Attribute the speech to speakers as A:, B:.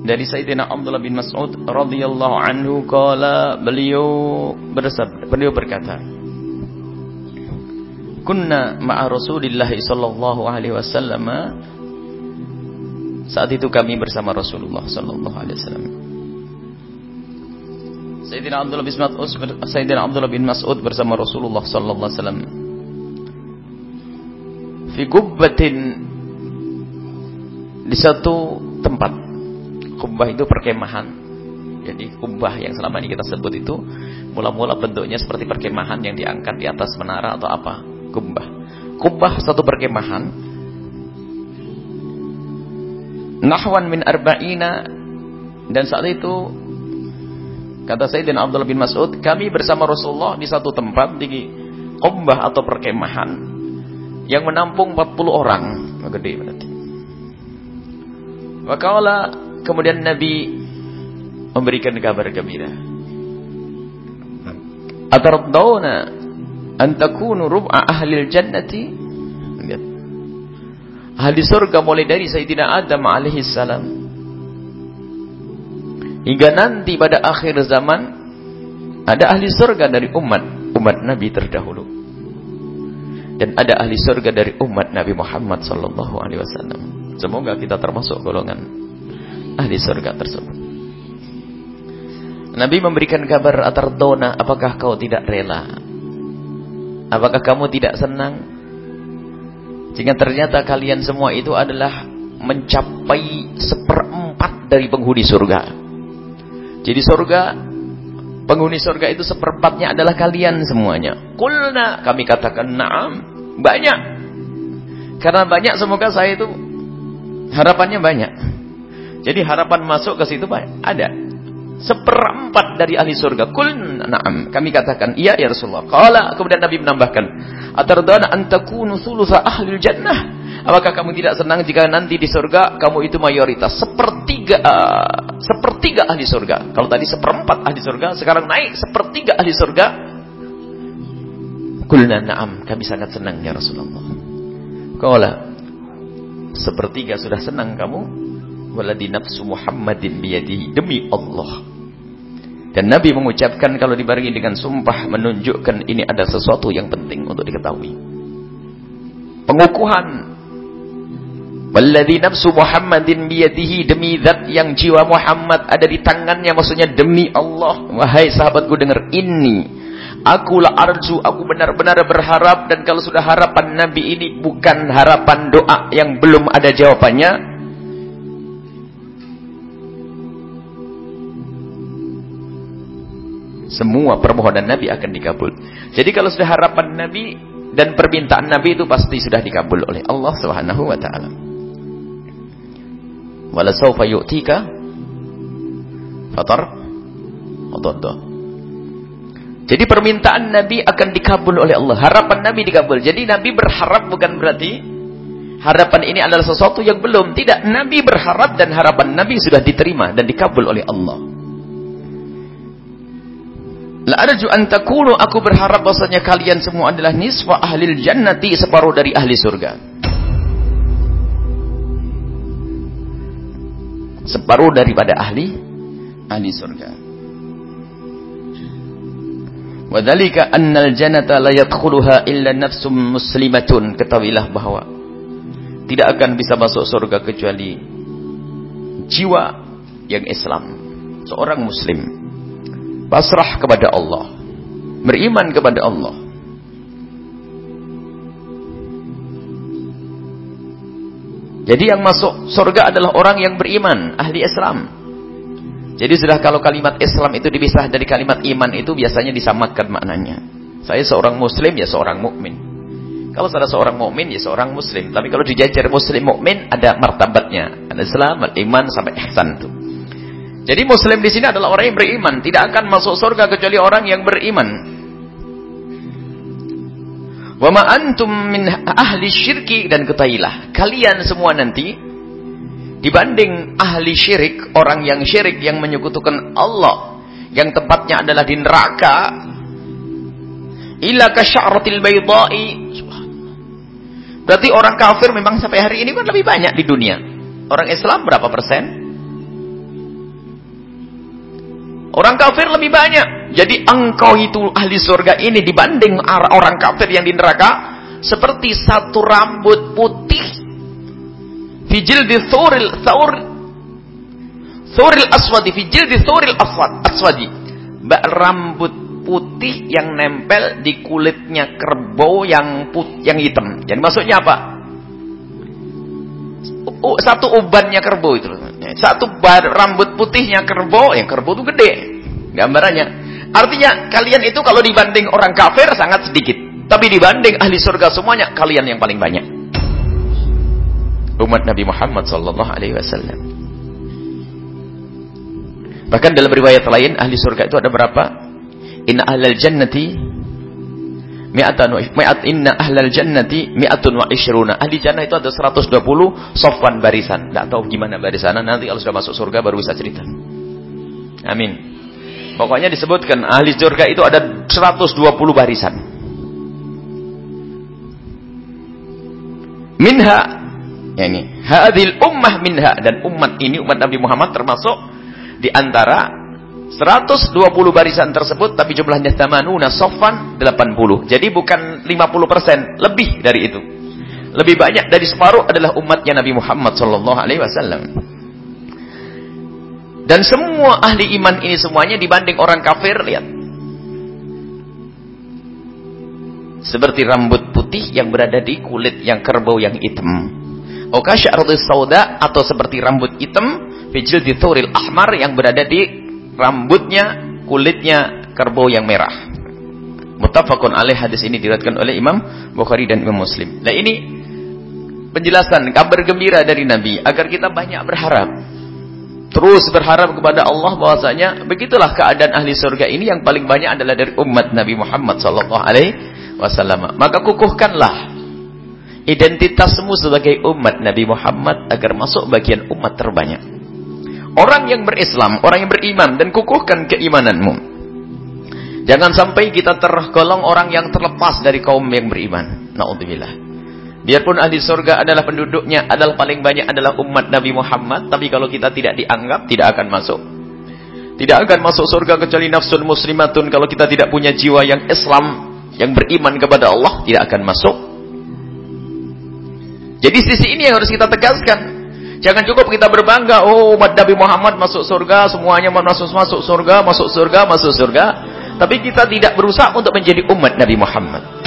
A: dari Sayyidina Abdullah bin Mas'ud radhiyallahu anhu kala beliau bersabda beliau berkata Kunna ma'a Rasulillah sallallahu alaihi wasallam. Saat itu kami bersama Rasulullah sallallahu alaihi wasallam. Sayyidina Abdullah bin Mas'ud Sayyidina Abdullah bin Mas'ud bersama Rasulullah sallallahu alaihi wasallam. Fi gubbatin di satu tempat. Kubbah itu perkemahan. Jadi kubbah yang selama ini kita sebut itu mula-mula bentuknya seperti perkemahan yang diangkat di atas menara atau apa? Kubbah. Kubbah satu perkemahan. Nahwan min arba'ina dan saat itu kata Sayyidina Abdullah bin Mas'ud, kami bersama Rasulullah di satu tempat di kubbah atau perkemahan yang menampung 40 orang. Gede berarti. Wakala kemudian Nabi memberikan kabar gembira. Atardawna an takunu rub'a ahli jannati? Lihat. Ahli surga mulai dari Sayyidina Adam alaihi salam hingga nanti pada akhir zaman ada ahli surga dari umat umat Nabi terdahulu dan ada ahli surga dari umat Nabi Muhammad sallallahu alaihi wasallam. Semoga kita termasuk golongan ahli surga tersebut. Nabi memberikan kabar atardona, apakah kau tidak rela? Apakah kamu tidak senang? Jika ternyata kalian semua itu adalah mencapai seperempat dari penghuni surga. Jadi surga, penghuni surga itu seperempatnya adalah kalian semuanya. Kulna, kami katakan naam, banyak. Karena banyak semoga saya itu Harapannya banyak. Jadi harapan masuk ke situ ada. Seperempat dari ahli surga. Kul na'am. Kami katakan, iya ya Rasulullah. Kala kemudian Nabi menambahkan, Atardana antakunu thulutha ahli jannah. Apakah kamu tidak senang jika nanti di surga kamu itu mayoritas sepertiga uh, sepertiga ahli surga. Kalau tadi seperempat ahli surga, sekarang naik sepertiga ahli surga. Kulna na'am, kami sangat senang ya Rasulullah. Kala sepertiga sudah senang kamu waladi nafsu Muhammadin biyadihi. Demi Allah. Dan Nabi mengucapkan kalau dibarengi dengan sumpah menunjukkan ini ada sesuatu yang penting untuk diketahui. Pengukuhan. Waladi nafsu Muhammadin biyadihi. Demi zat yang jiwa Muhammad ada di tangannya. Maksudnya demi Allah. Wahai sahabatku dengar ini. Aku la arju, aku benar-benar berharap. Dan kalau sudah harapan Nabi ini bukan harapan doa yang belum ada jawabannya. Semua permohonan Nabi akan dikabul. Jadi kalau sudah harapan Nabi dan permintaan Nabi itu pasti sudah dikabul oleh Allah Subhanahu wa taala. Wala sawfa yu'tika fatar wadaddah. Jadi permintaan Nabi akan dikabul oleh Allah. Harapan Nabi dikabul. Jadi Nabi berharap bukan berarti harapan ini adalah sesuatu yang belum. Tidak. Nabi berharap dan harapan Nabi sudah diterima dan dikabul oleh Allah. La arju an takunu aku berharap bahwasanya kalian semua adalah nisfa ahli jannati separuh dari ahli surga. Separuh daripada ahli ahli surga. Wadhalika annal jannata la yadkhuluha illa nafsum muslimatun. Ketahuilah bahwa tidak akan bisa masuk surga kecuali jiwa yang Islam. Seorang muslim pasrah kepada Allah, beriman kepada Allah. Jadi yang masuk surga adalah orang yang beriman, ahli Islam. Jadi sudah kalau kalimat Islam itu dipisah dari kalimat iman itu biasanya disamakan maknanya. Saya seorang muslim ya seorang mukmin. Kalau salah seorang mukmin ya seorang muslim. Tapi kalau dijajar muslim mukmin ada martabatnya. Ada Islam, iman sampai ihsan itu. Jadi muslim di sini adalah orang yang beriman, tidak akan masuk surga kecuali orang yang beriman. Wa ma antum min ahli syirki dan ketahilah kalian semua nanti Dibanding ahli syirik, orang yang syirik yang menyekutukan Allah, yang tempatnya adalah di neraka, ila kasyaratil baydai. Berarti orang kafir memang sampai hari ini kan lebih banyak di dunia. Orang Islam berapa persen? Orang kafir lebih banyak. Jadi engkau itu ahli surga ini dibanding orang kafir yang di neraka seperti satu rambut putih fijil di thuril thur thuril aswadi fijil di thuril aswad aswadi rambut putih yang nempel di kulitnya kerbau yang put yang hitam. Jadi maksudnya apa? Satu ubannya kerbau itu. Satu rambut putihnya kerbau, yang kerbau itu gede. Gambarannya. Artinya kalian itu kalau dibanding orang kafir sangat sedikit. Tapi dibanding ahli surga semuanya, kalian yang paling banyak. Umat Nabi Muhammad sallallahu alaihi wasallam. Bahkan dalam riwayat lain ahli surga itu ada berapa? Inna ahlal jannati mi'atan mi'at inna ahlal jannati mi'atun wa ishruna. Ahli jannah itu ada 120 sofwan barisan. Enggak tahu gimana barisan nanti kalau sudah masuk surga baru bisa cerita. Amin. Pokoknya disebutkan ahli surga itu ada 120 barisan. Minha yani hadhil ummah minha dan umat ini umat Nabi Muhammad termasuk di antara 120 barisan tersebut tapi jumlahnya tamanuna sofan 80. Jadi bukan 50%, lebih dari itu. Lebih banyak dari separuh adalah umatnya Nabi Muhammad sallallahu alaihi wasallam. Dan semua ahli iman ini semuanya dibanding orang kafir lihat. Seperti rambut putih yang berada di kulit yang kerbau yang hitam. Oka sya'rudis sauda atau seperti rambut hitam fijil di ahmar yang berada di rambutnya, kulitnya kerbau yang merah. Muttafaqun alaih hadis ini diriwayatkan oleh Imam Bukhari dan Imam Muslim. Nah ini penjelasan kabar gembira dari Nabi agar kita banyak berharap. Terus berharap kepada Allah bahwasanya begitulah keadaan ahli surga ini yang paling banyak adalah dari umat Nabi Muhammad sallallahu alaihi wasallam. Maka kukuhkanlah identitasmu sebagai umat Nabi Muhammad agar masuk bagian umat terbanyak. Orang yang berislam, orang yang beriman dan kukuhkan keimananmu. Jangan sampai kita tergolong orang yang terlepas dari kaum yang beriman. Nauzubillah. Biarpun ahli surga adalah penduduknya adalah paling banyak adalah umat Nabi Muhammad, tapi kalau kita tidak dianggap tidak akan masuk. Tidak akan masuk surga kecuali nafsun muslimatun kalau kita tidak punya jiwa yang Islam, yang beriman kepada Allah tidak akan masuk. Jadi sisi ini yang harus kita tegaskan. Jangan cukup kita berbangga, oh umat Nabi Muhammad masuk surga, semuanya masuk masuk surga, masuk surga, masuk surga. Tapi kita tidak berusaha untuk menjadi umat Nabi Muhammad.